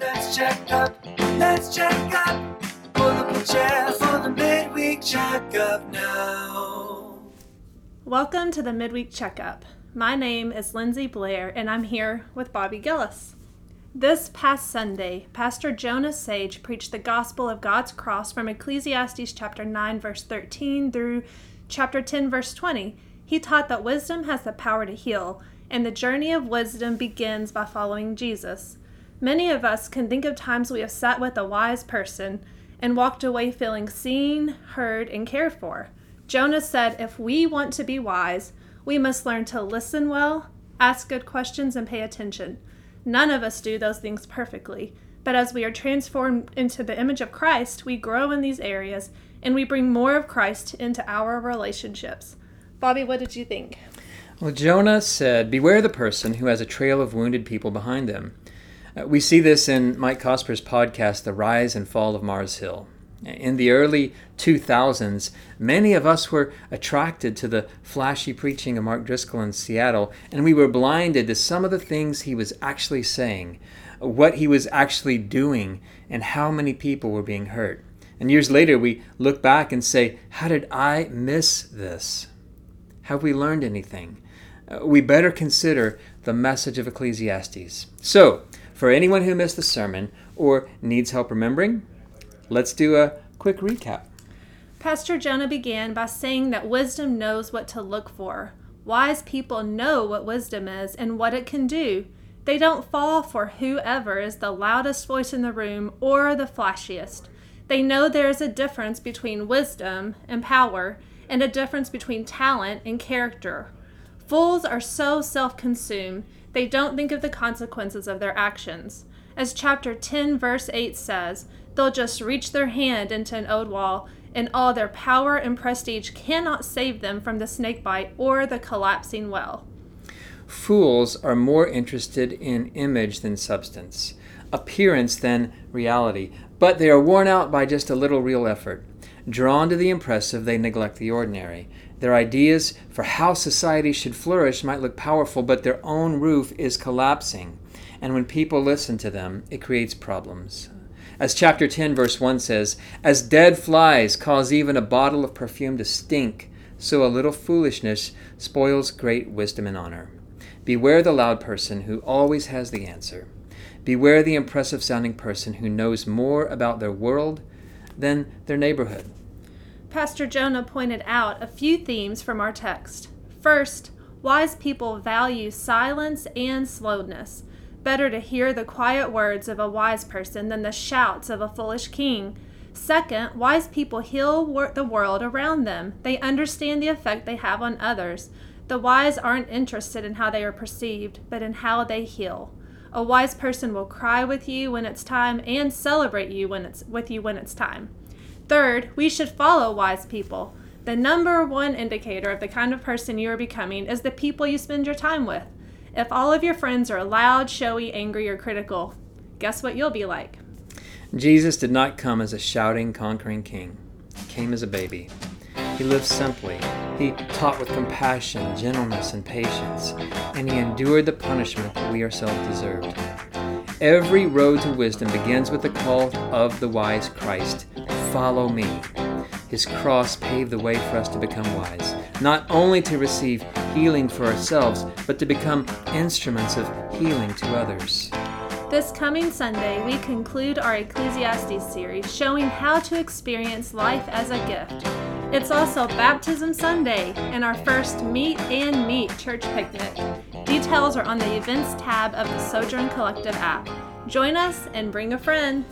let's check up, let's check up. Pull up a chair for the midweek checkup now. Welcome to the midweek checkup. My name is Lindsey Blair, and I'm here with Bobby Gilles. This past Sunday, Pastor Jonah Sage preached the gospel of God's cross from Ecclesiastes chapter 9, verse 13 through chapter 10, verse 20. He taught that wisdom has the power to heal, and the journey of wisdom begins by following Jesus. Many of us can think of times we have sat with a wise person and walked away feeling seen, heard, and cared for. Jonah said if we want to be wise, we must learn to listen well, ask good questions, and pay attention. None of us do those things perfectly, but as we are transformed into the image of Christ, we grow in these areas and we bring more of Christ into our relationships. Bobby, what did you think? Well, Jonah said, Beware the person who has a trail of wounded people behind them. Uh, we see this in Mike Cosper's podcast, The Rise and Fall of Mars Hill. In the early 2000s, many of us were attracted to the flashy preaching of Mark Driscoll in Seattle, and we were blinded to some of the things he was actually saying, what he was actually doing, and how many people were being hurt. And years later, we look back and say, How did I miss this? Have we learned anything? Uh, we better consider the message of Ecclesiastes. So, for anyone who missed the sermon or needs help remembering, let's do a quick recap. Pastor Jonah began by saying that wisdom knows what to look for. Wise people know what wisdom is and what it can do. They don't fall for whoever is the loudest voice in the room or the flashiest. They know there is a difference between wisdom and power and a difference between talent and character. Fools are so self consumed, they don't think of the consequences of their actions. As chapter 10, verse 8 says, they'll just reach their hand into an old wall, and all their power and prestige cannot save them from the snake bite or the collapsing well. Fools are more interested in image than substance, appearance than reality, but they are worn out by just a little real effort. Drawn to the impressive, they neglect the ordinary. Their ideas for how society should flourish might look powerful, but their own roof is collapsing. And when people listen to them, it creates problems. As chapter 10, verse 1 says, As dead flies cause even a bottle of perfume to stink, so a little foolishness spoils great wisdom and honor. Beware the loud person who always has the answer. Beware the impressive sounding person who knows more about their world than their neighborhood. Pastor Jonah pointed out a few themes from our text. First, wise people value silence and slowness. Better to hear the quiet words of a wise person than the shouts of a foolish king. Second, wise people heal wor- the world around them. They understand the effect they have on others. The wise aren't interested in how they are perceived, but in how they heal. A wise person will cry with you when it's time and celebrate you when it's with you when it's time. Third, we should follow wise people. The number one indicator of the kind of person you are becoming is the people you spend your time with. If all of your friends are loud, showy, angry, or critical, guess what you'll be like? Jesus did not come as a shouting, conquering king. He came as a baby. He lived simply. He taught with compassion, gentleness, and patience, and he endured the punishment that we ourselves deserved. Every road to wisdom begins with the call of the wise Christ Follow me. His cross paved the way for us to become wise, not only to receive healing for ourselves, but to become instruments of healing to others. This coming Sunday, we conclude our Ecclesiastes series showing how to experience life as a gift. It's also Baptism Sunday and our first Meet and Meet church picnic. Details are on the events tab of the Sojourn Collective app. Join us and bring a friend.